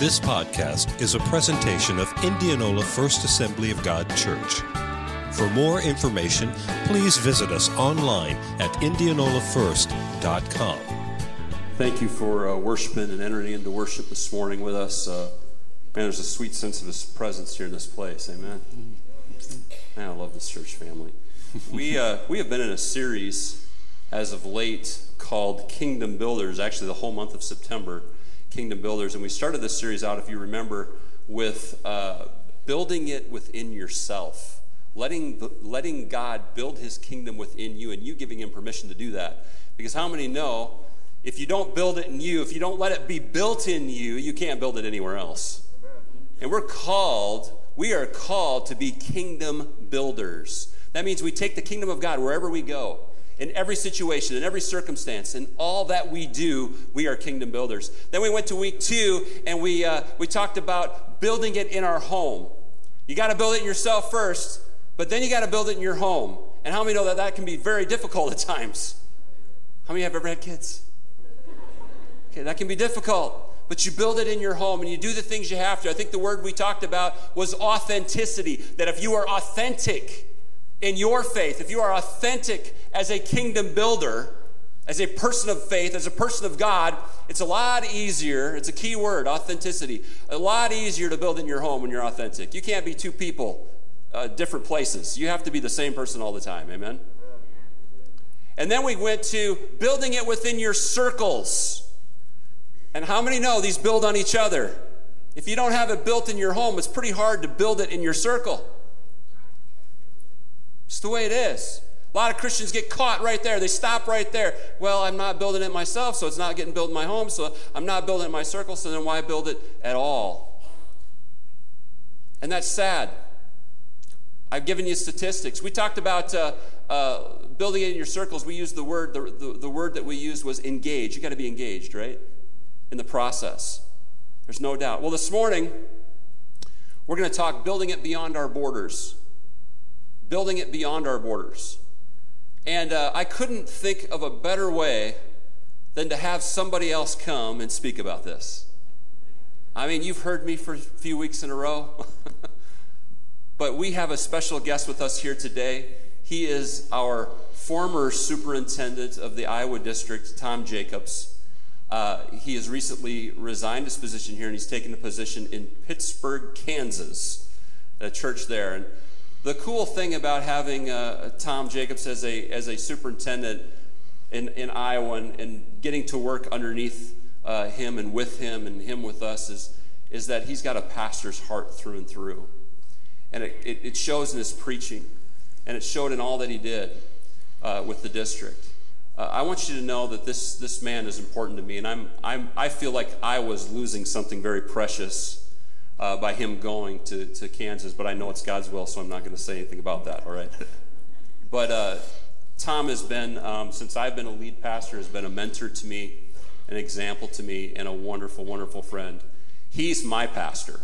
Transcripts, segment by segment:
This podcast is a presentation of Indianola First Assembly of God Church. For more information, please visit us online at indianolafirst.com. Thank you for uh, worshiping and entering into worship this morning with us. Uh, man, there's a sweet sense of His presence here in this place. Amen. Man, I love this church family. we uh, we have been in a series as of late called Kingdom Builders. Actually, the whole month of September Kingdom Builders. And we started this series out, if you remember, with uh, building it within yourself, letting, the, letting God build his kingdom within you, and you giving him permission to do that. Because how many know if you don't build it in you, if you don't let it be built in you, you can't build it anywhere else. And we're called, we are called to be kingdom builders. That means we take the kingdom of God wherever we go in every situation, in every circumstance, in all that we do, we are kingdom builders. Then we went to week two and we, uh, we talked about building it in our home. You got to build it in yourself first, but then you got to build it in your home. And how many know that that can be very difficult at times? How many have ever had kids? Okay, that can be difficult but you build it in your home and you do the things you have to. I think the word we talked about was authenticity. That if you are authentic, in your faith, if you are authentic as a kingdom builder, as a person of faith, as a person of God, it's a lot easier. It's a key word, authenticity. A lot easier to build in your home when you're authentic. You can't be two people, uh, different places. You have to be the same person all the time. Amen? And then we went to building it within your circles. And how many know these build on each other? If you don't have it built in your home, it's pretty hard to build it in your circle. It's the way it is. A lot of Christians get caught right there. They stop right there. Well, I'm not building it myself, so it's not getting built in my home, so I'm not building it in my circle, so then why build it at all? And that's sad. I've given you statistics. We talked about uh, uh, building it in your circles. We used the word, the, the, the word that we used was engage. You got to be engaged, right? In the process. There's no doubt. Well, this morning, we're going to talk building it beyond our borders building it beyond our borders. And uh, I couldn't think of a better way than to have somebody else come and speak about this. I mean, you've heard me for a few weeks in a row, but we have a special guest with us here today. He is our former superintendent of the Iowa district, Tom Jacobs. Uh, he has recently resigned his position here and he's taken a position in Pittsburg, Kansas, a church there. And the cool thing about having uh, Tom Jacobs as a, as a superintendent in, in Iowa and, and getting to work underneath uh, him and with him and him with us is, is that he's got a pastor's heart through and through. And it, it, it shows in his preaching, and it showed in all that he did uh, with the district. Uh, I want you to know that this, this man is important to me, and I'm, I'm, I feel like I was losing something very precious uh, by him going to, to Kansas, but I know it's God's will, so I'm not going to say anything about that, all right? But uh, Tom has been, um, since I've been a lead pastor, has been a mentor to me, an example to me, and a wonderful, wonderful friend. He's my pastor,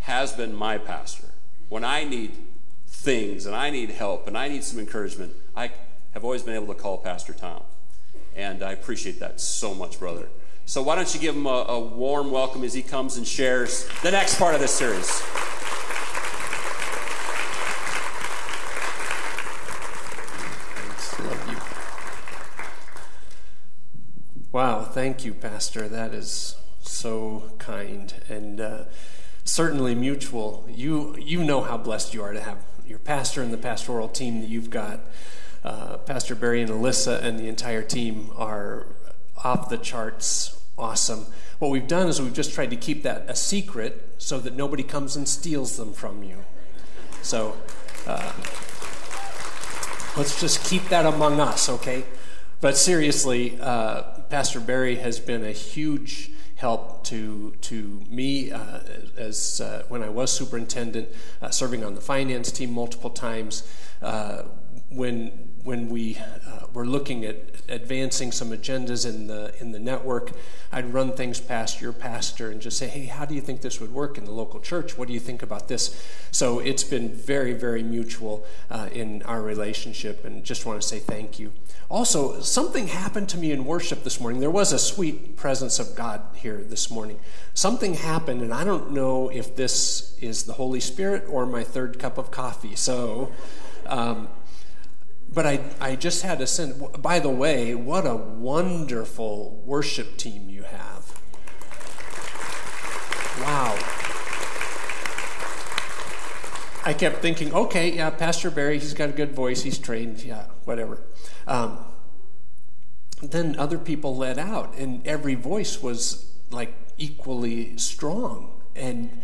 has been my pastor. When I need things and I need help and I need some encouragement, I have always been able to call Pastor Tom. And I appreciate that so much, brother. So why don't you give him a, a warm welcome as he comes and shares the next part of this series. Wow, thank you, Pastor. That is so kind and uh, certainly mutual. You you know how blessed you are to have your pastor and the pastoral team that you've got. Uh, pastor Barry and Alyssa and the entire team are off the charts awesome. What we've done is we've just tried to keep that a secret so that nobody comes and steals them from you. So uh, let's just keep that among us, okay? But seriously, uh, Pastor Barry has been a huge help to to me uh, as uh, when I was superintendent, uh, serving on the finance team multiple times. Uh, when when we uh, were looking at advancing some agendas in the in the network, I'd run things past your pastor and just say, "Hey, how do you think this would work in the local church? What do you think about this?" So it's been very, very mutual uh, in our relationship, and just want to say thank you. Also, something happened to me in worship this morning. There was a sweet presence of God here this morning. Something happened, and I don't know if this is the Holy Spirit or my third cup of coffee. So. Um, but I, I just had a sense. By the way, what a wonderful worship team you have. Wow. I kept thinking, okay, yeah, Pastor Barry, he's got a good voice, he's trained, yeah, whatever. Um, then other people let out, and every voice was like equally strong. And,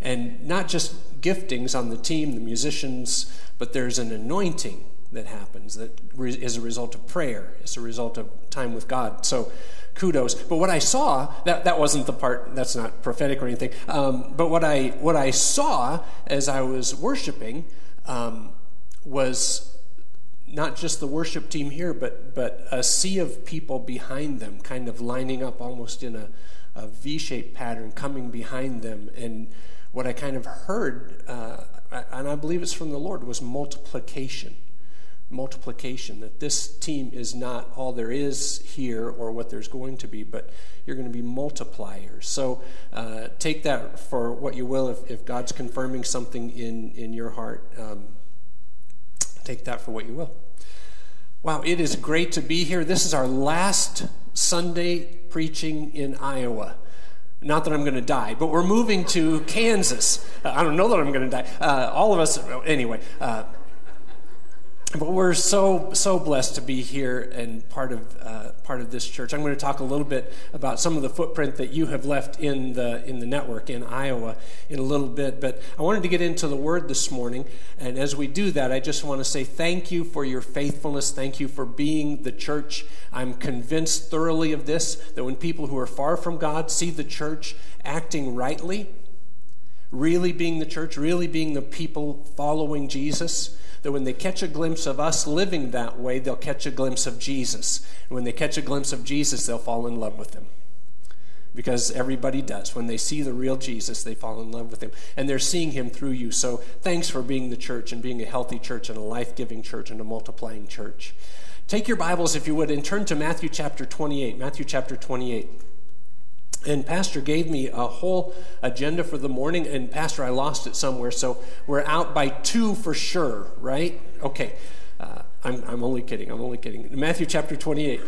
and not just giftings on the team, the musicians, but there's an anointing that happens that is a result of prayer, it's a result of time with God. So kudos. But what I saw, that, that wasn't the part, that's not prophetic or anything. Um, but what I, what I saw as I was worshiping um, was not just the worship team here, but, but a sea of people behind them, kind of lining up almost in a, a V shaped pattern, coming behind them. And what I kind of heard, uh, and I believe it's from the Lord, was multiplication multiplication, that this team is not all there is here or what there's going to be, but you're going to be multipliers. So uh, take that for what you will. If, if, God's confirming something in, in your heart, um, take that for what you will. Wow, it is great to be here. This is our last Sunday preaching in Iowa. Not that I'm going to die, but we're moving to Kansas. Uh, I don't know that I'm going to die. Uh, all of us, anyway. But we're so so blessed to be here and part of uh, part of this church. I'm going to talk a little bit about some of the footprint that you have left in the in the network in Iowa in a little bit. But I wanted to get into the Word this morning, and as we do that, I just want to say thank you for your faithfulness. Thank you for being the church. I'm convinced thoroughly of this that when people who are far from God see the church acting rightly, really being the church, really being the people following Jesus that when they catch a glimpse of us living that way, they'll catch a glimpse of Jesus. And when they catch a glimpse of Jesus, they'll fall in love with him. Because everybody does. When they see the real Jesus, they fall in love with him. And they're seeing him through you. So thanks for being the church and being a healthy church and a life giving church and a multiplying church. Take your Bibles, if you would, and turn to Matthew chapter 28. Matthew chapter 28. And Pastor gave me a whole agenda for the morning, and Pastor, I lost it somewhere, so we're out by two for sure, right? Okay. Uh, I'm, I'm only kidding. I'm only kidding. Matthew chapter 28.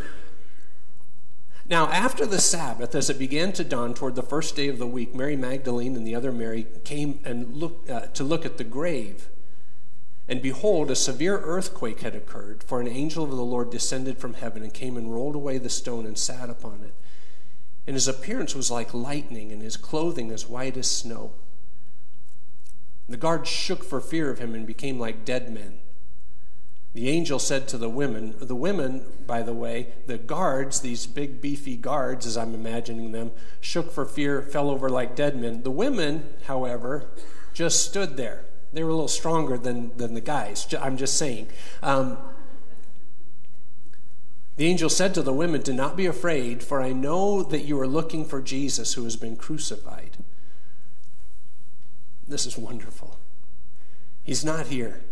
Now, after the Sabbath, as it began to dawn toward the first day of the week, Mary Magdalene and the other Mary came and look, uh, to look at the grave. And behold, a severe earthquake had occurred, for an angel of the Lord descended from heaven and came and rolled away the stone and sat upon it and his appearance was like lightning, and his clothing as white as snow. The guards shook for fear of him and became like dead men. The angel said to the women, the women, by the way, the guards, these big beefy guards, as I'm imagining them, shook for fear, fell over like dead men. The women, however, just stood there. They were a little stronger than, than the guys, I'm just saying. Um, the angel said to the women, Do not be afraid, for I know that you are looking for Jesus who has been crucified. This is wonderful. He's not here,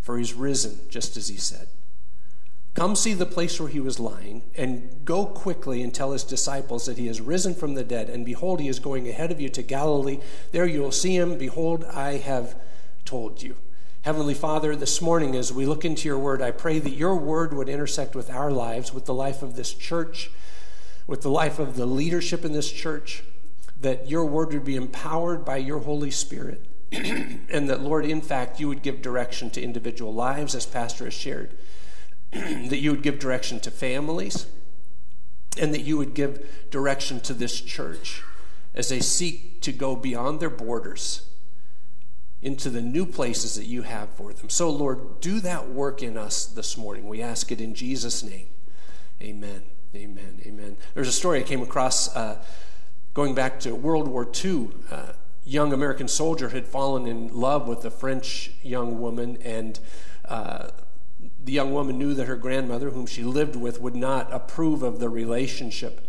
for he's risen, just as he said. Come see the place where he was lying, and go quickly and tell his disciples that he has risen from the dead. And behold, he is going ahead of you to Galilee. There you will see him. Behold, I have told you. Heavenly Father, this morning as we look into your word, I pray that your word would intersect with our lives, with the life of this church, with the life of the leadership in this church, that your word would be empowered by your Holy Spirit, and that, Lord, in fact, you would give direction to individual lives, as Pastor has shared, that you would give direction to families, and that you would give direction to this church as they seek to go beyond their borders into the new places that you have for them. So, Lord, do that work in us this morning. We ask it in Jesus' name. Amen. Amen. Amen. There's a story I came across uh, going back to World War II. Uh, young American soldier had fallen in love with a French young woman, and uh, the young woman knew that her grandmother, whom she lived with, would not approve of the relationship.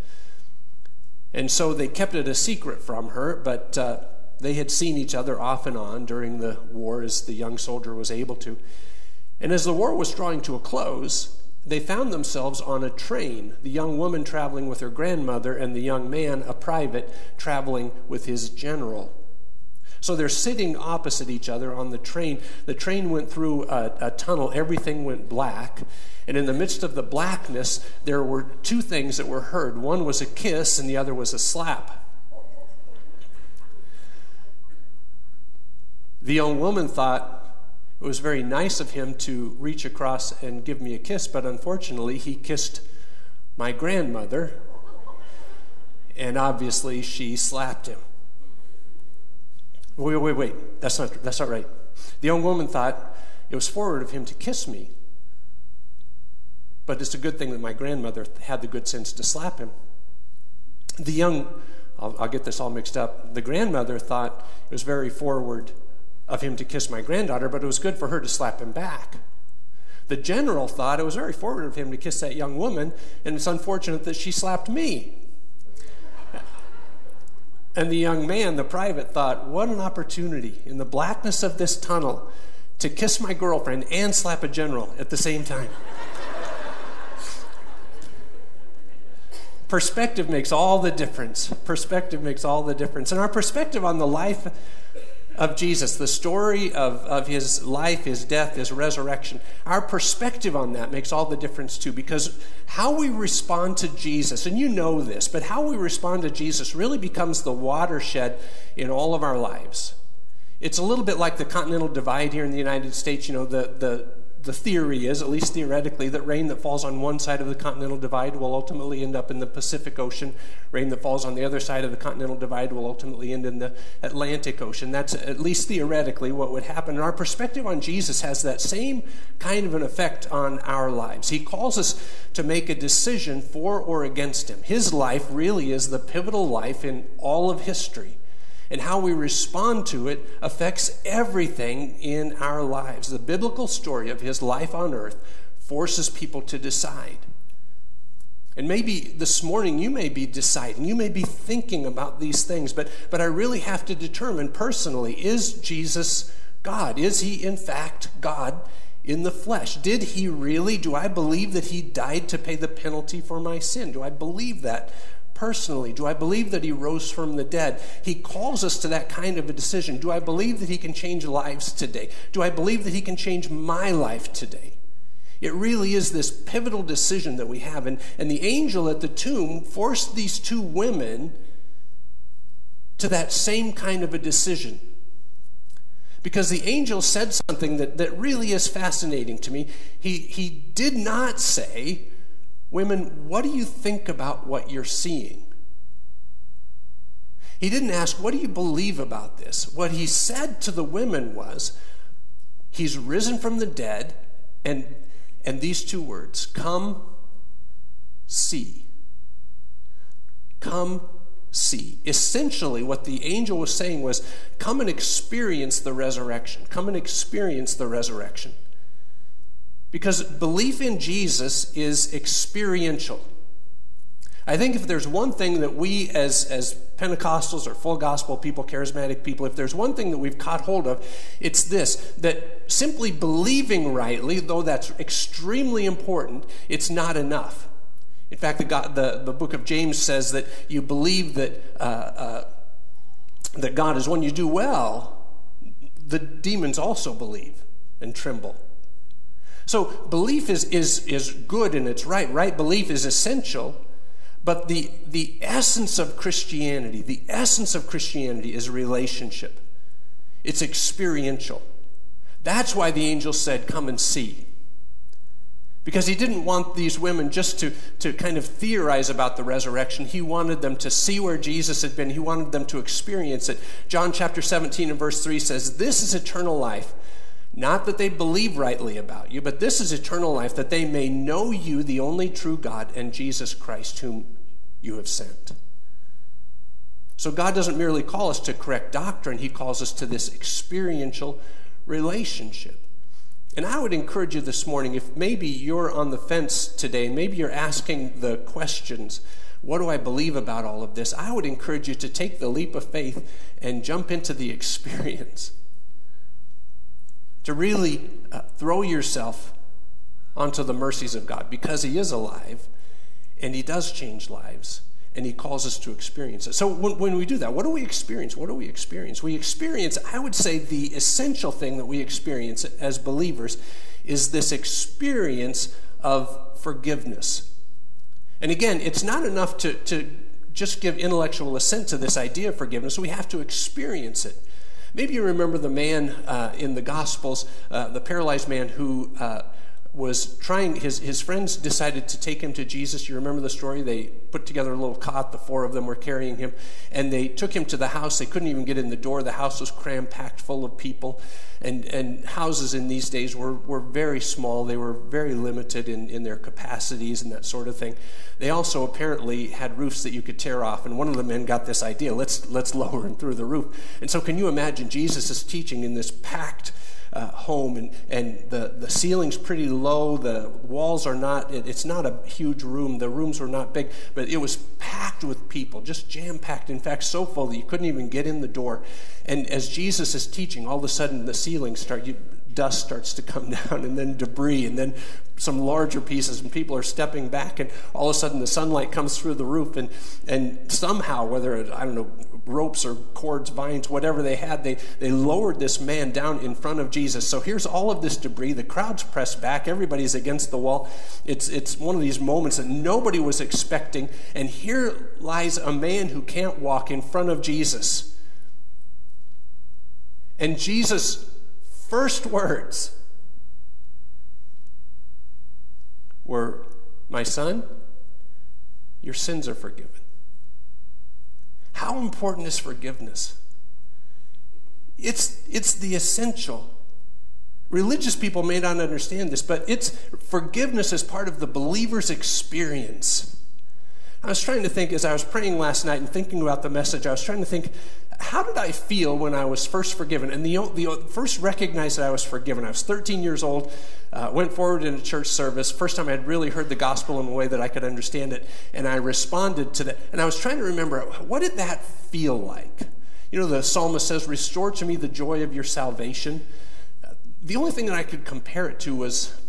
And so they kept it a secret from her, but uh, they had seen each other off and on during the war as the young soldier was able to. And as the war was drawing to a close, they found themselves on a train, the young woman traveling with her grandmother, and the young man, a private, traveling with his general. So they're sitting opposite each other on the train. The train went through a, a, tunnel, everything went black. And in the midst of the blackness, there were two things that were heard one was a kiss, and the other was a slap. The young woman thought, it was very nice of him to reach across and give me a kiss, but unfortunately, he kissed my grandmother, and obviously, she slapped him. Wait, wait, wait. That's not, that's not right. The young woman thought it was forward of him to kiss me. But it's a good thing that my grandmother had the good sense to slap him. The young, I'll, I'll get this all mixed up, the grandmother thought it was very forward of him to kiss my granddaughter, but it was good for her to slap him back. The general thought it was very forward of him to kiss that young woman, and it's unfortunate that she slapped me. And the young man, the private, thought, what an opportunity in the blackness of this tunnel to kiss my girlfriend and slap a general at the same time. perspective makes all the difference. Perspective makes all the difference. And our perspective on the life of Jesus, the story of, of his life, his death, his resurrection, our perspective on that makes all the difference too. Because how we respond to Jesus, and you know this, but how we respond to Jesus really becomes the watershed in all of our lives. It's a little bit like the continental divide here in the United States. You know, the, the the theory is, at least theoretically, that rain that falls on one side of the continental divide will ultimately end up in the Pacific Ocean. Rain that falls on the other side of the continental divide will ultimately end in the Atlantic Ocean. That's at least theoretically what would happen. And our perspective on Jesus has that same kind of an effect on our lives. He calls us to make a decision for or against him. His life really is the pivotal life in all of history and how we respond to it affects everything in our lives. The biblical story of his life on earth forces people to decide. And maybe this morning you may be deciding, you may be thinking about these things, but, but I really have to determine personally is Jesus God? Is he in fact God in the flesh? Did he really? Do I believe that he died to pay the penalty for my sin? Do I believe that personally? Do I believe that he rose from the dead? He calls us to that kind of a decision. Do I believe that he can change lives today? Do I believe that he can change my life today? It really is this pivotal decision that we have. And, and the angel at the tomb forced these two women to that same kind of a decision. Because the angel said something that, that really is fascinating to me. He, he did not say, Women, what do you think about what you're seeing? He didn't ask, What do you believe about this? What he said to the women was, He's risen from the dead, and, and these two words come, see. Come, see. Essentially, what the angel was saying was, Come and experience the resurrection. Come and experience the resurrection. Because belief in Jesus is experiential. I think if there's one thing that we as, as Pentecostals or full gospel people, charismatic people, if there's one thing that we've caught hold of, it's this that simply believing rightly, though that's extremely important, it's not enough. In fact, the, God, the, the book of James says that you believe that, uh, uh, that God is one. You do well, the demons also believe and tremble. So belief is, is, is good and it's right. Right belief is essential. But the, the essence of Christianity, the essence of Christianity is relationship. It's experiential. That's why the angel said, Come and see. Because he didn't want these women just to, to kind of theorize about the resurrection. He wanted them to see where Jesus had been. He wanted them to experience it. John chapter 17 and verse 3 says, This is eternal life not that they believe rightly about you, but this is eternal life, that they may know you, the only true God, and Jesus Christ, whom you have sent. So God doesn't merely call us to correct doctrine, He calls us to this experiential relationship. And I would encourage you this morning, if maybe you're on the fence today, maybe you're asking the questions, what do I believe about all of this? I would encourage you to take the leap of faith and jump into the experience. To really uh, throw yourself onto the mercies of God because He is alive and He does change lives and he calls us to experience it. So when, when, we do that, what do we experience? What do we experience? We experience, I would say, the essential thing that we experience as believers is this experience of forgiveness. And again, it's not enough to, to just give intellectual assent to this idea of forgiveness, we have to experience it. Maybe you remember the man uh, in the Gospels, uh, the paralyzed man who. Uh, was trying, his, his friends decided to take him to Jesus. You remember the story? They put together a little cot, the four of them were carrying him, and they took him to the house. They couldn't even get in the door. The house was cram packed full of people. And, and houses in these days were, were very small, they were very limited in, in their capacities and that sort of thing. They also apparently had roofs that you could tear off, and one of the men got this idea let's, let's lower him through the roof. And so, can you imagine Jesus is teaching in this packed, uh, home, and, and the, the ceiling's pretty low. The walls are not, it, it's not a huge room. The rooms were not big, but it was packed with people, just jam packed. In fact, so full that you couldn't even get in the door. And as Jesus is teaching, all of a sudden the ceiling start, you, dust starts to come down, and then debris, and then some larger pieces, and people are stepping back, and all of a sudden the sunlight comes through the roof, and, and somehow, whether it, I don't know, ropes or cords, vines, whatever they had, they, they lowered this man down in front of Jesus. So here's all of this debris. The crowd's pressed back, everybody's against the wall. It's, it's one of these moments that nobody was expecting, and here lies a man who can't walk in front of Jesus. And Jesus' first words were, My son, your sins are forgiven. How important is forgiveness? It's, it's the essential. Religious people may not understand this, but it's forgiveness is part of the believer's experience. I was trying to think as I was praying last night and thinking about the message, I was trying to think, how did I feel when I was first forgiven? And the, the first recognized that I was forgiven, I was 13 years old, uh, went forward in a church service. First time I had really heard the gospel in a way that I could understand it, and I responded to that. And I was trying to remember, what did that feel like? You know, the psalmist says, Restore to me the joy of your salvation. The only thing that I could compare it to was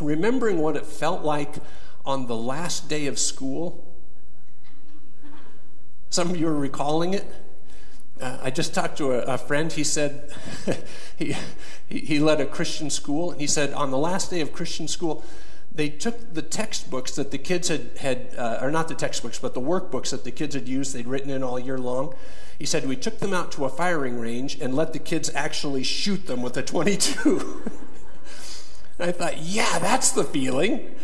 remembering what it felt like on the last day of school. Some of you are recalling it. Uh, I just talked to a, a friend. He said he, he led a Christian school. And he said on the last day of Christian school, they took the textbooks that the kids had, had uh, or not the textbooks, but the workbooks that the kids had used, they'd written in all year long. He said, We took them out to a firing range and let the kids actually shoot them with a 22. I thought, yeah, that's the feeling.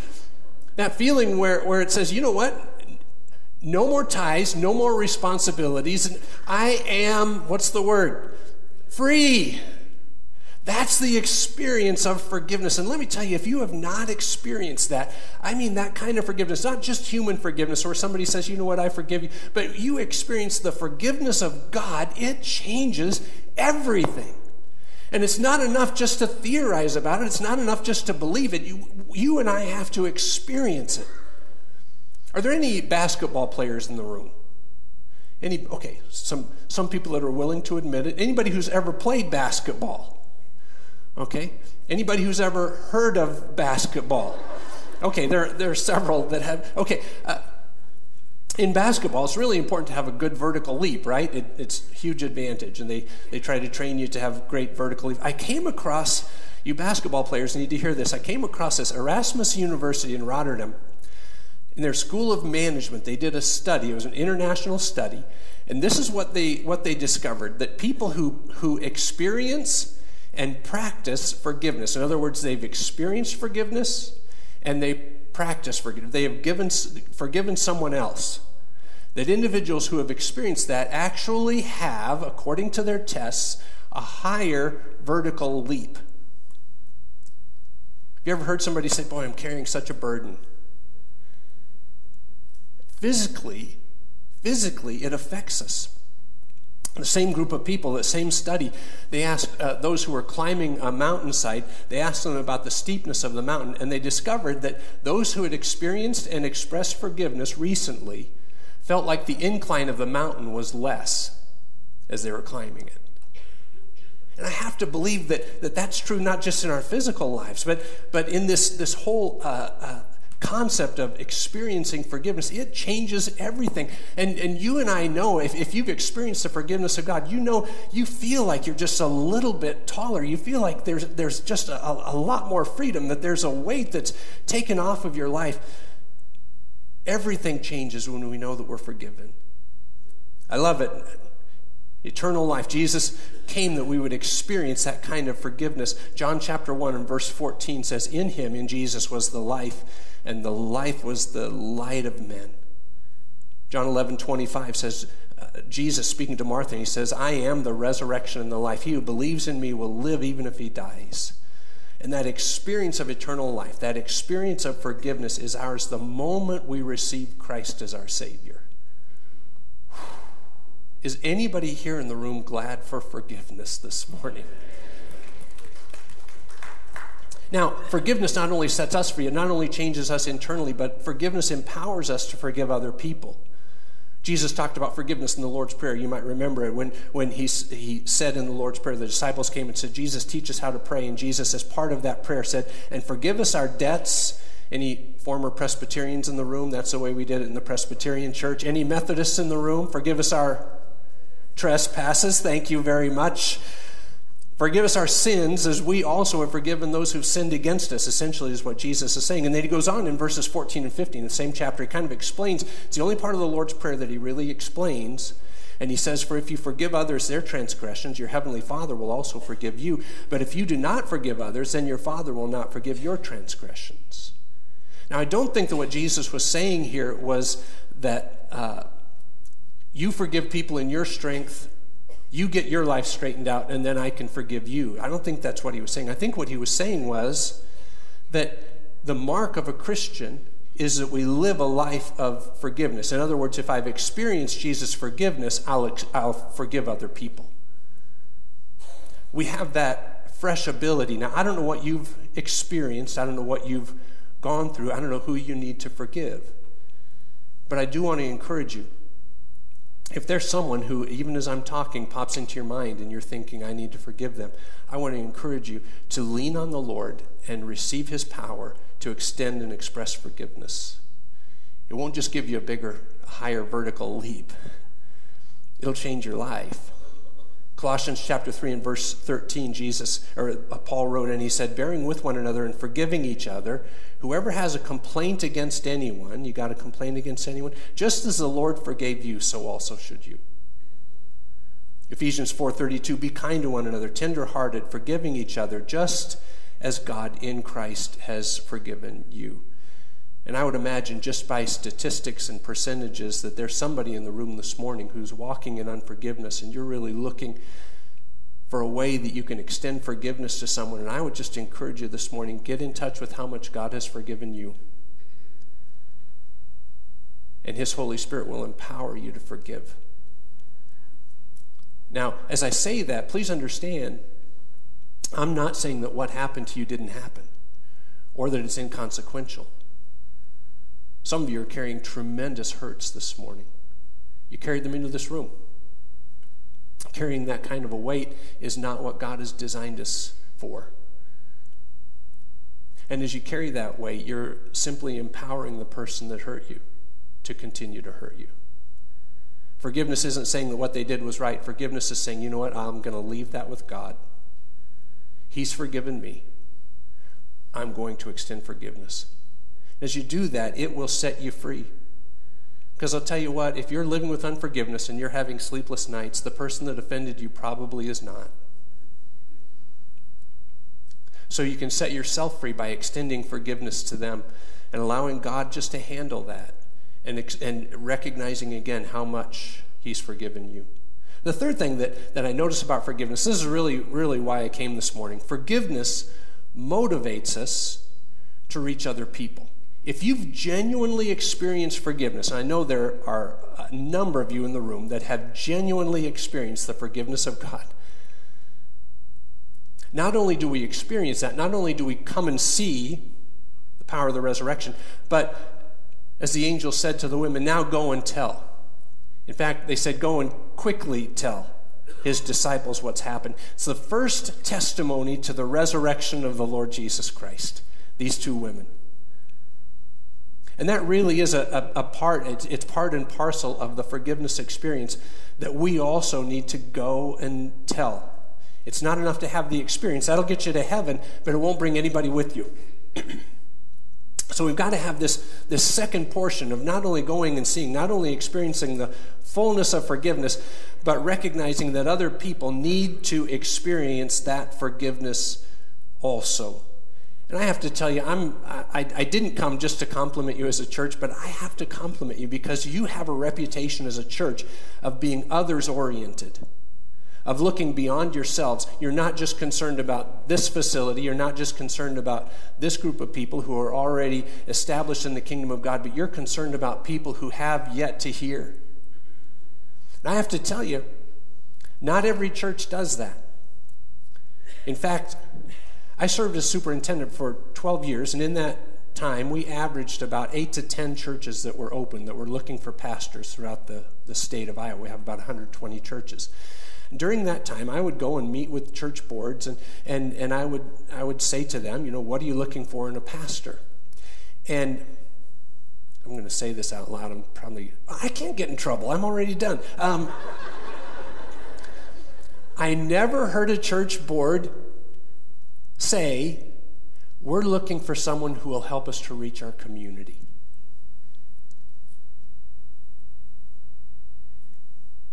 That feeling where, where it says, you know what? No more ties, no more responsibilities. And I am, what's the word? Free. That's the experience of forgiveness. And let me tell you, if you have not experienced that, I mean that kind of forgiveness, not just human forgiveness where somebody says, you know what, I forgive you, but you experience the forgiveness of God, it changes everything. And it's not enough just to theorize about it, it's not enough just to believe it. You, you and I have to experience it. Are there any basketball players in the room? Any okay, some some people that are willing to admit it. Anybody who's ever played basketball? Okay? Anybody who's ever heard of basketball? Okay, there, there are several that have. Okay, uh, in basketball, it's really important to have a good vertical leap, right? It, it's huge advantage, and they, they try to train you to have great vertical leap. I came across, you basketball players need to hear this, I came across this Erasmus University in Rotterdam. In their School of Management, they did a study, it was an international study, and this is what they, what they discovered that people who, who experience and practice forgiveness, in other words, they've experienced forgiveness and they practice forgiveness, they have given, forgiven someone else that individuals who have experienced that actually have, according to their tests, a higher vertical leap. Have you ever heard somebody say, Boy, I'm carrying such a burden? Physically, physically, it affects us. the same group of people, the same study, they asked uh, those who were climbing a mountainside, they asked them about the steepness of the mountain, and they discovered that those who had experienced and expressed forgiveness recently felt like the incline of the mountain was less as they were climbing it. And I have to believe that, that that's true not just in our physical lives, but, but in this, this whole uh, uh, concept of experiencing forgiveness, it changes everything. And, and you and I know, if, if you've experienced the forgiveness of God, you know, you feel like you're just a little bit taller. You feel like there's, there's just a, a lot more freedom, that there's a weight that's taken off of your life. Everything changes when we know that we're forgiven. I love it eternal life. Jesus came that we would experience that kind of forgiveness. John chapter 1 and verse 14 says, In him, in Jesus, was the life, and the life was the light of men. John 11 25 says, uh, Jesus speaking to Martha, he says, I am the resurrection and the life. He who believes in me will live even if he dies. And that experience of eternal life, that experience of forgiveness is ours the moment we receive Christ as our Savior. Is anybody here in the room glad for forgiveness this morning? Now, forgiveness not only sets us free, it not only changes us internally, but forgiveness empowers us to forgive other people. Jesus talked about forgiveness in the Lord's Prayer. You might remember it when, when he, he said in the Lord's Prayer, the disciples came and said, Jesus, teach us how to pray. And Jesus, as part of that prayer, said, And forgive us our debts. Any former Presbyterians in the room? That's the way we did it in the Presbyterian church. Any Methodists in the room? Forgive us our trespasses. Thank you very much. Forgive us our sins as we also have forgiven those who've sinned against us, essentially, is what Jesus is saying. And then he goes on in verses 14 and 15, the same chapter, he kind of explains. It's the only part of the Lord's Prayer that he really explains. And he says, For if you forgive others their transgressions, your heavenly Father will also forgive you. But if you do not forgive others, then your Father will not forgive your transgressions. Now, I don't think that what Jesus was saying here was that. Uh, you forgive people in your strength, you get your life straightened out, and then I can forgive you. I don't think that's what he was saying. I think what he was saying was that the mark of a Christian is that we live a life of forgiveness. In other words, if I've experienced Jesus' forgiveness, I'll, I'll forgive other people. We have that fresh ability. Now, I don't know what you've experienced, I don't know what you've gone through, I don't know who you need to forgive. But I do want to encourage you if there's someone who, even as I'm talking, pops into your mind and you're thinking, I need to forgive them, I want to encourage you to lean on the Lord and receive His power to extend and express forgiveness. It won't just give you a bigger, higher vertical leap, it'll change your life. Colossians chapter 3 and verse 13, Jesus, or uh, Paul wrote, and he said, bearing with one another and forgiving each other. Whoever has a complaint against anyone, you got a complaint against anyone, just as the Lord forgave you, so also should you. Ephesians 4:32 be kind to one another tenderhearted forgiving each other just as God in Christ has forgiven you. And I would imagine just by statistics and percentages that there's somebody in the room this morning who's walking in unforgiveness, and you're really looking for a way that you can extend forgiveness to someone. And I would just encourage you this morning get in touch with how much God has forgiven you. And His Holy Spirit will empower you to forgive. Now, as I say that, please understand, I'm not saying that what happened to you didn't happen or that it's inconsequential. Some of you are carrying tremendous hurts this morning. You carried them into this room. Carrying that kind of a weight is not what God has designed us for. And as you carry that weight, you're simply empowering the person that hurt you to continue to hurt you. Forgiveness isn't saying that what they did was right. Forgiveness is saying, you know what, I'm going to leave that with God. He's forgiven me. I'm going to extend forgiveness. As you do that, it will set you free. Because I'll tell you what, if you're living with unforgiveness and you're having sleepless nights, the person that offended you probably is not. So you can set yourself free by extending forgiveness to them and allowing God just to handle that and, and recognizing again how much He's forgiven you. The third thing that, that I notice about forgiveness, this is really, really why I came this morning. Forgiveness motivates us to reach other people if you've genuinely experienced forgiveness, and I know there are a number of you in the room that have genuinely experienced the forgiveness of God, not only do we experience that, not only do we come and see the power of the resurrection, but as the angel said to the women, now go and tell. In fact, they said, go and quickly tell his disciples what's happened. It's the first testimony to the resurrection of the Lord Jesus Christ, these two women. And that really is a, a, a part, it's, it's part and parcel of the forgiveness experience that we also need to go and tell. It's not enough to have the experience. That'll get you to heaven, but it won't bring anybody with you. so we've got to have this, this second portion of not only going and seeing, not only experiencing the fullness of forgiveness, but recognizing that other people need to experience that forgiveness also. And I have to tell you, I'm, I, I didn't come just to compliment you as a church, but I have to compliment you because you have a reputation as a church of being others oriented, of looking beyond yourselves. You're not just concerned about this facility, you're not just concerned about this group of people who are already established in the kingdom of God, but you're concerned about people who have yet to hear. And I have to tell you, not every church does that. In fact, I served as superintendent for 12 years, and in that time, we averaged about 8 to 10 churches that were open, that were looking for pastors throughout the, the state of Iowa. We have about 120 churches. During that time, I would go and meet with church boards, and, and, and I, would, I would say to them, you know, what are you looking for in a pastor? And I'm going to say this out loud. I'm probably, I can't get in trouble. I'm already done. Um, I never heard a church board say, We're looking for someone who will help us to reach our community.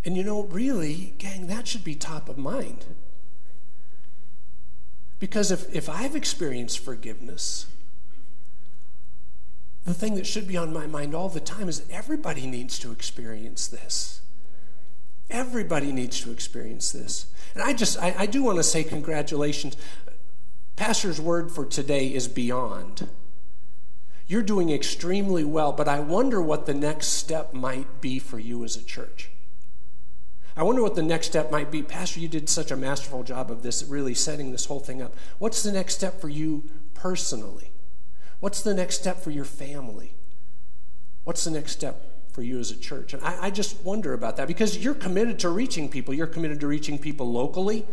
And you know, really, gang, that should be top of mind. Because if, if I've experienced forgiveness, the thing that should be on my mind all the time is everybody needs to experience this. Everybody needs to experience this. And I just, I, I do want to say congratulations. Pastor's word for today is beyond. You're doing extremely well, but I wonder what the next step might be for you as a church. I wonder what the next step might be. Pastor, you did such a masterful job of this, really setting this whole thing up. What's the next step for you personally? What's the next step for your family? What's the next step for you as a church? And I, I just wonder about that because you're committed to reaching people. You're committed to reaching people locally.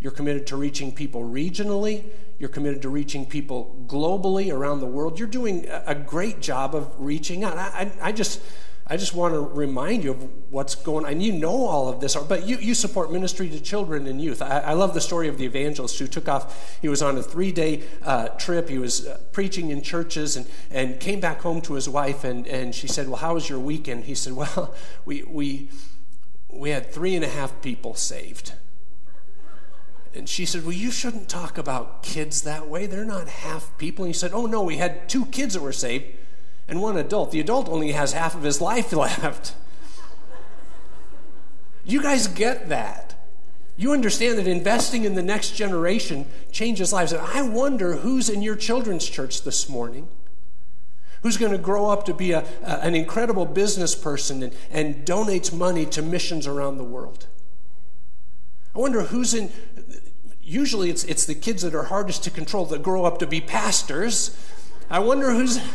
You're committed to reaching people regionally. You're committed to reaching people globally around the world. You're doing a great job of reaching out. I, I, I just, I just want to remind you of what's going on. And you know all of this, but you, you support ministry to children and youth. I, I love the story of the evangelist who took off. He was on a three day uh, trip. He was uh, preaching in churches and, and came back home to his wife. And, and she said, Well, how was your weekend? He said, Well, we, we, we had three and a half people saved. And she said, Well, you shouldn't talk about kids that way. They're not half people. And he said, Oh, no, we had two kids that were saved and one adult. The adult only has half of his life left. you guys get that. You understand that investing in the next generation changes lives. And I wonder who's in your children's church this morning who's going to grow up to be a, a, an incredible business person and, and donates money to missions around the world. I wonder who's in, usually it's, it's the kids that are hardest to control that grow up to be pastors. I wonder who's.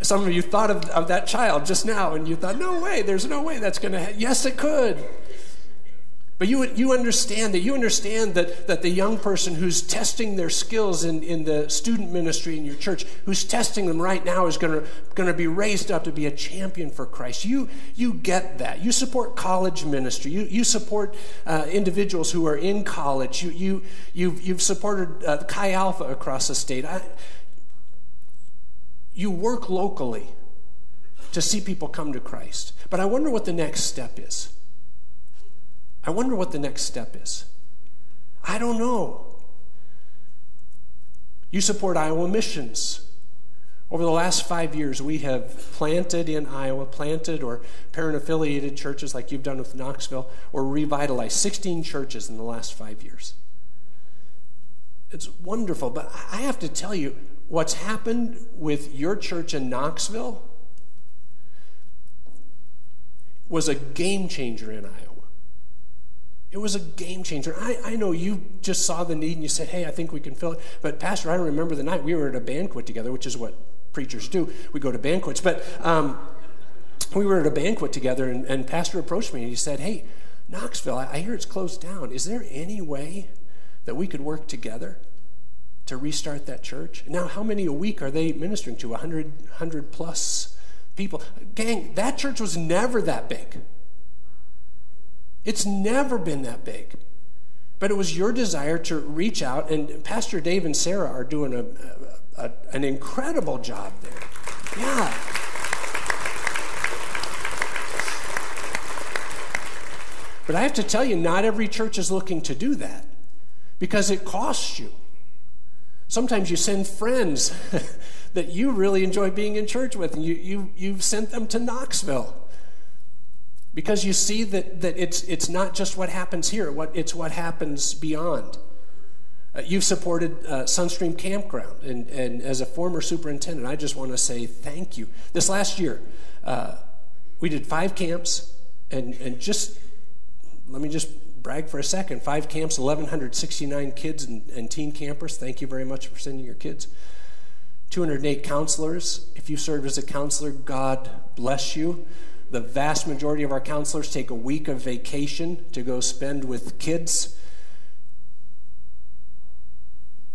Some of you thought of, of that child just now, and you thought, no way, there's no way that's going to. Yes, it could. But you, you understand that. You understand that, that the young person who's testing their skills in, in the student ministry in your church, who's testing them right now, is going to be raised up to be a champion for Christ. You, you get that. You support college ministry. You, you support uh, individuals who are in college. You, you, you've, you've supported uh, Chi Alpha across the state. I, you work locally to see people come to Christ. But I wonder what the next step is. I wonder what the next step is. I don't know. You support Iowa missions. Over the last five years, we have planted in Iowa, planted or parent affiliated churches like you've done with Knoxville, or revitalized 16 churches in the last five years. It's wonderful, but I have to tell you, what's happened with your church in Knoxville was a game changer in Iowa. It was a game changer. I, I know you just saw the need and you said, hey, I think we can fill it. But, Pastor, I remember the night we were at a banquet together, which is what preachers do. We go to banquets. But um, we were at a banquet together, and, and Pastor approached me and he said, hey, Knoxville, I, I hear it's closed down. Is there any way that we could work together to restart that church? Now, how many a week are they ministering to? 100, 100 plus people. Gang, that church was never that big. It's never been that big. But it was your desire to reach out, and Pastor Dave and Sarah are doing a, a, a an incredible job there. Yeah. But I have to tell you, not every church is looking to do that because it costs you. Sometimes you send friends that you really enjoy being in church with, and you, you, you've sent them to Knoxville because you see that, that it's, it's not just what happens here, what, it's what happens beyond. Uh, you've supported uh, Sunstream Campground, and, and as a former superintendent, I just want to say thank you. This last year, uh, we did five camps, and, and just let me just brag for a second. Five camps, 1,169 kids and, and teen campers. Thank you very much for sending your kids. 208 counselors. If you served as a counselor, God bless you. The vast majority of our counselors take a week of vacation to go spend with kids.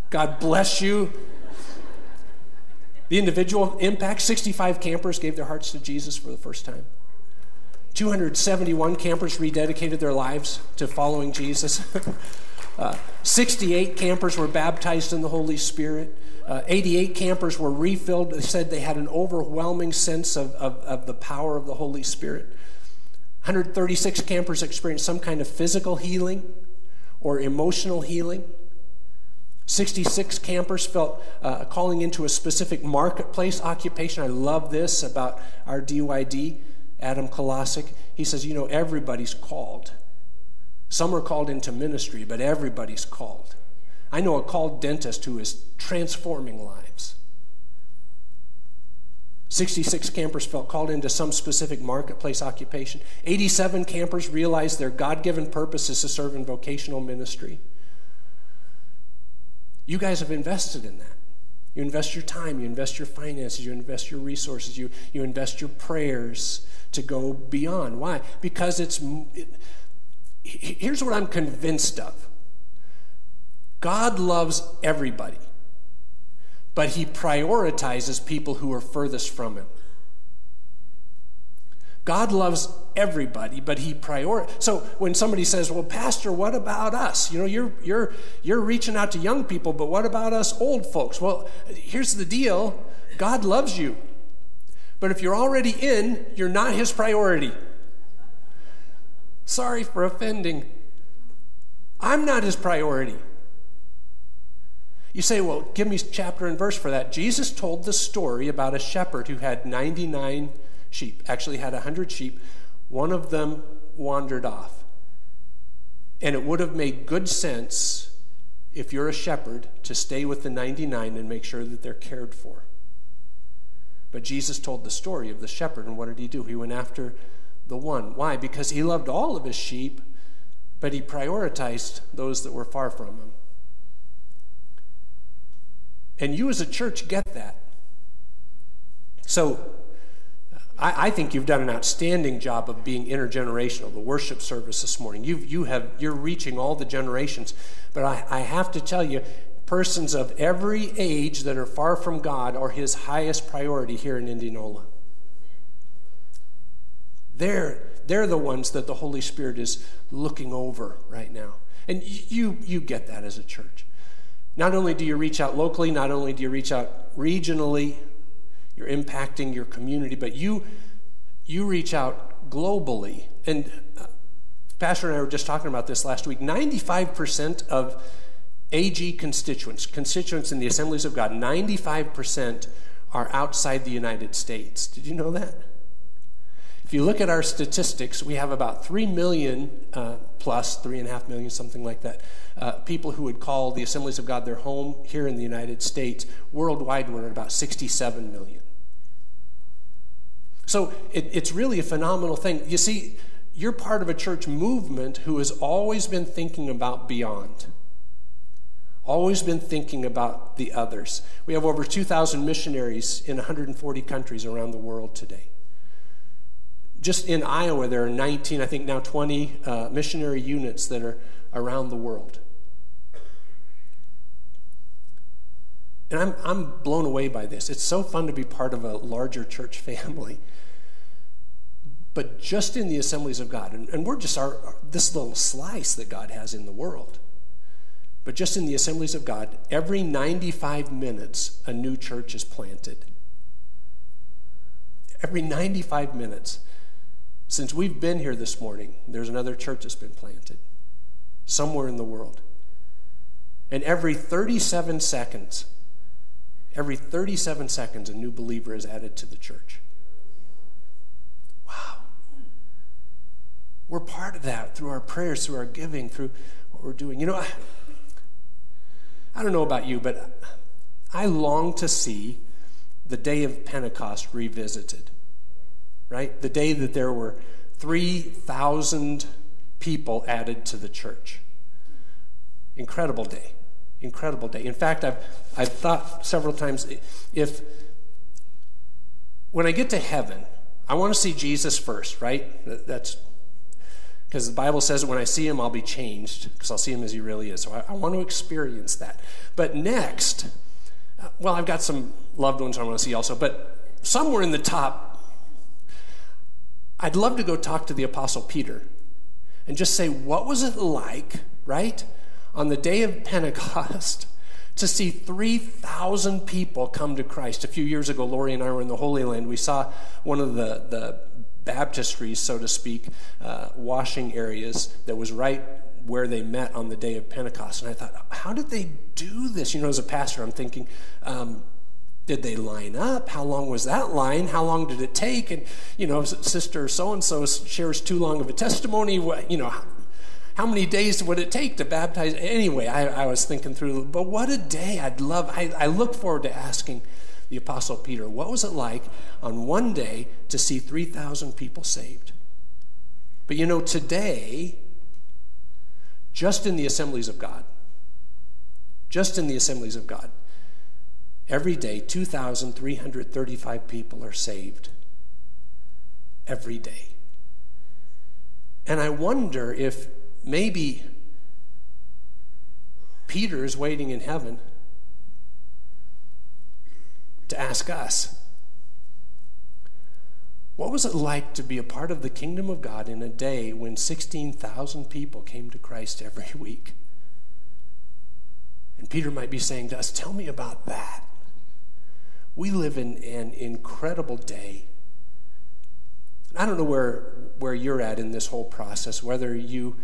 God bless you. The individual impact 65 campers gave their hearts to Jesus for the first time. 271 campers rededicated their lives to following Jesus. uh, 68 campers were baptized in the Holy Spirit. Uh, 88 campers were refilled. They said they had an overwhelming sense of, of, of the power of the Holy Spirit. 136 campers experienced some kind of physical healing or emotional healing. 66 campers felt uh, calling into a specific marketplace occupation. I love this about our DYD. Adam Kolosik, he says, you know, everybody's called. Some are called into ministry, but everybody's called. I know a called dentist who is transforming lives. 66 campers felt called into some specific marketplace occupation. 87 campers realized their God given purpose is to serve in vocational ministry. You guys have invested in that. You invest your time, you invest your finances, you invest your resources, you, you invest your prayers, to go beyond. Why? Because it's. It, here's what I'm convinced of God loves everybody, but He prioritizes people who are furthest from Him. God loves everybody, but He prior. So when somebody says, "Well, Pastor, what about us?" You know, you're you're you're reaching out to young people, but what about us old folks? Well, here's the deal: God loves you. But if you're already in, you're not his priority. Sorry for offending. I'm not his priority. You say, well, give me chapter and verse for that. Jesus told the story about a shepherd who had 99 sheep, actually had 100 sheep. One of them wandered off. And it would have made good sense if you're a shepherd to stay with the 99 and make sure that they're cared for. But Jesus told the story of the shepherd, and what did he do? He went after the one. Why? Because he loved all of his sheep, but he prioritized those that were far from him. And you as a church get that. So I, I, think you've done an outstanding job of being intergenerational, the worship service this morning. You've, you have, you're reaching all the generations. But I, I have to tell you, persons of every age that are far from God are his highest priority here in Indianola. They're, they're the ones that the Holy Spirit is looking over right now. And you, you get that as a church. Not only do you reach out locally, not only do you reach out regionally, you're impacting your community, but you, you reach out globally. And uh, Pastor and I were just talking about this last week. 95% of AG constituents, constituents in the assemblies of God, 95% are outside the United States. Did you know that? If you look at our statistics, we have about 3 million uh, plus, 3.5 million, something like that, uh, people who would call the Assemblies of God their home here in the United States. Worldwide, we're at about 67 million. So it, it's really a phenomenal thing. You see, you're part of a church movement who has always been thinking about beyond, always been thinking about the others. We have over 2,000 missionaries in 140 countries around the world today. Just in Iowa, there are 19, I think now 20 uh, missionary units that are around the world. And I'm, I'm blown away by this. It's so fun to be part of a larger church family. But just in the assemblies of God, and, and we're just our, this little slice that God has in the world. But just in the assemblies of God, every 95 minutes, a new church is planted. Every 95 minutes. Since we've been here this morning, there's another church that's been planted somewhere in the world. And every 37 seconds, every 37 seconds, a new believer is added to the church. Wow. We're part of that through our prayers, through our giving, through what we're doing. You know, I, I don't know about you, but I long to see the day of Pentecost revisited, right? The day that there were 3,000 people added to the church. Incredible day. Incredible day. In fact, I've, I've thought several times if, when I get to heaven, I want to see Jesus first, right? That's because the Bible says when I see him, I'll be changed because I'll see him as he really is. So I, I want to experience that. But next, uh, well, I've got some loved ones I want to see also, but somewhere in the top, I'd love to go talk to the Apostle Peter and just say, what was it like, right, on the day of Pentecost? to see 3,000 people come to Christ. A few years ago, Lori and I were in the Holy Land. We saw one of the, the baptistries, so to speak, uh, washing areas that was right where they met on the day of Pentecost. And I thought, how did they do this? You know, as a pastor, I'm thinking, um, did they line up? How long was that line? How long did it take? And, you know, sister so and so shares too long of a testimony. You know, how many days would it take to baptize? Anyway, I, I was thinking through, but what a day. I'd love, I, I look forward to asking the Apostle Peter, what was it like on one day to see 3,000 people saved? But you know, today, just in the assemblies of God, just in the assemblies of God, every day 2,335 people are saved. Every day. And I wonder if maybe Peter is waiting in heaven to ask us what was it like to be a part of the kingdom of God in a day when 16,000 people came to Christ every week? And Peter might be saying to us, Tell me about that. We live in an incredible day. I don't know where, where you're at in this whole process, whether you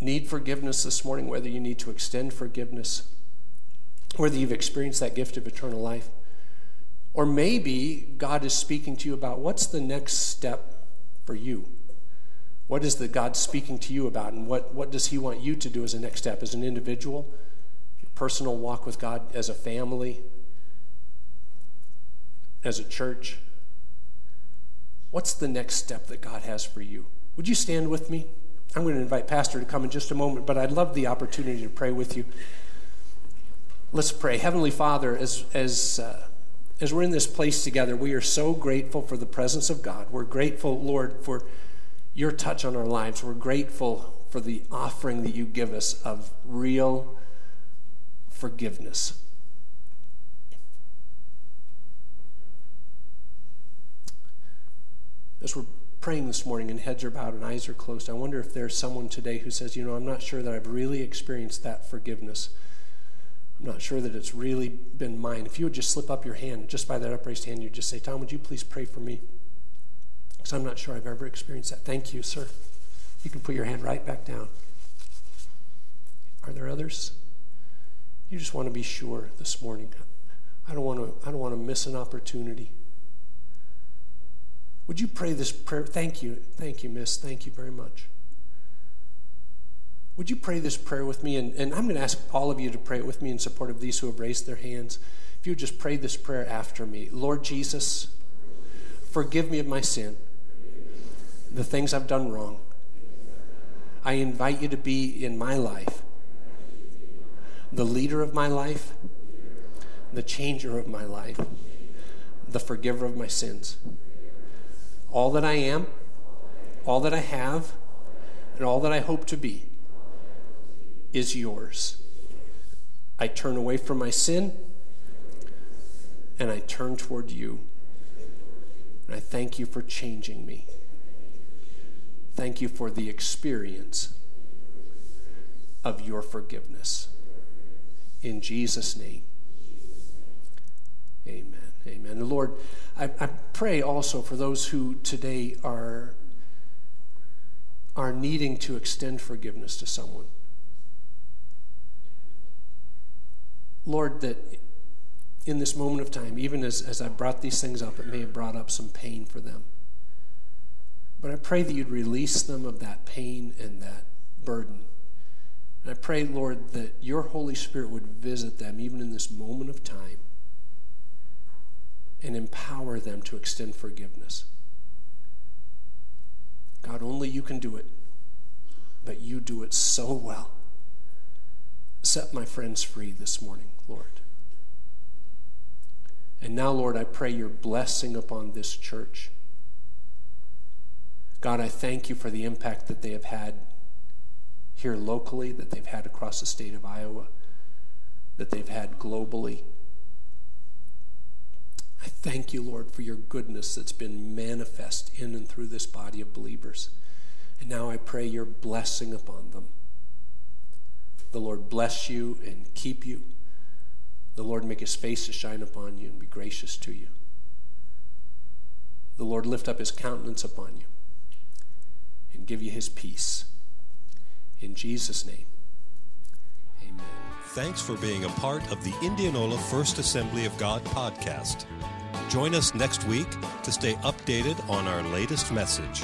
need forgiveness this morning, whether you need to extend forgiveness, whether you've experienced that gift of eternal life. Or maybe God is speaking to you about what's the next step for you? What is the God speaking to you about? And what, what does He want you to do as a next step, as an individual, your personal walk with God, as a family, as a church? What's the next step that God has for you? Would you stand with me? I'm going to invite Pastor to come in just a moment, but I'd love the opportunity to pray with you. Let's pray. Heavenly Father, as, as uh, as we're in this place together, we are so grateful for the presence of God. We're grateful, Lord, for your touch on our lives. We're grateful for the offering that you give us of real forgiveness. As we're praying this morning and heads are bowed and eyes are closed, I wonder if there's someone today who says, You know, I'm not sure that I've really experienced that forgiveness. I'm not sure that it's really been mine. If you would just slip up your hand, just by that upraised hand, you'd just say, Tom, would you please pray for me? Because I'm not sure I've ever experienced that. Thank you, sir. You can put your hand right back down. Are there others? You just want to be sure this morning. I don't want to, I don't want to miss an opportunity. Would you pray this prayer? Thank you. Thank you, miss. Thank you very much. Would you pray this prayer with me? And, and I'm going to ask all of you to pray it with me in support of these who have raised their hands. If you would just pray this prayer after me Lord Jesus, forgive me of my sin, the things I've done wrong. I invite you to be in my life, the leader of my life, the changer of my life, the forgiver of my sins. All that I am, all that I have, and all that I hope to be is yours. I turn away from my sin and I turn toward you. And I thank you for changing me. Thank you for the experience of your forgiveness. In Jesus' name, amen. Amen. Lord, I, I pray also for those who today are, are needing to extend forgiveness to someone. Lord, that in this moment of time, even as, as I brought these things up, it may have brought up some pain for them. But I pray that you'd release them of that pain and that burden. And I pray, Lord, that your Holy Spirit would visit them even in this moment of time and empower them to extend forgiveness. God, only you can do it, but you do it so well. Set my friends free this morning. Lord. And now, Lord, I pray your blessing upon this church. God, I thank you for the impact that they have had here locally, that they've had across the state of Iowa, that they've had globally. I thank you, Lord, for your goodness that's been manifest in and through this body of believers. And now I pray your blessing upon them. The Lord bless you and keep you. The Lord make his face to shine upon you and be gracious to you. The Lord lift up his countenance upon you and give you his peace. In Jesus' name, amen. Thanks for being a part of the Indianola First Assembly of God podcast. Join us next week to stay updated on our latest message.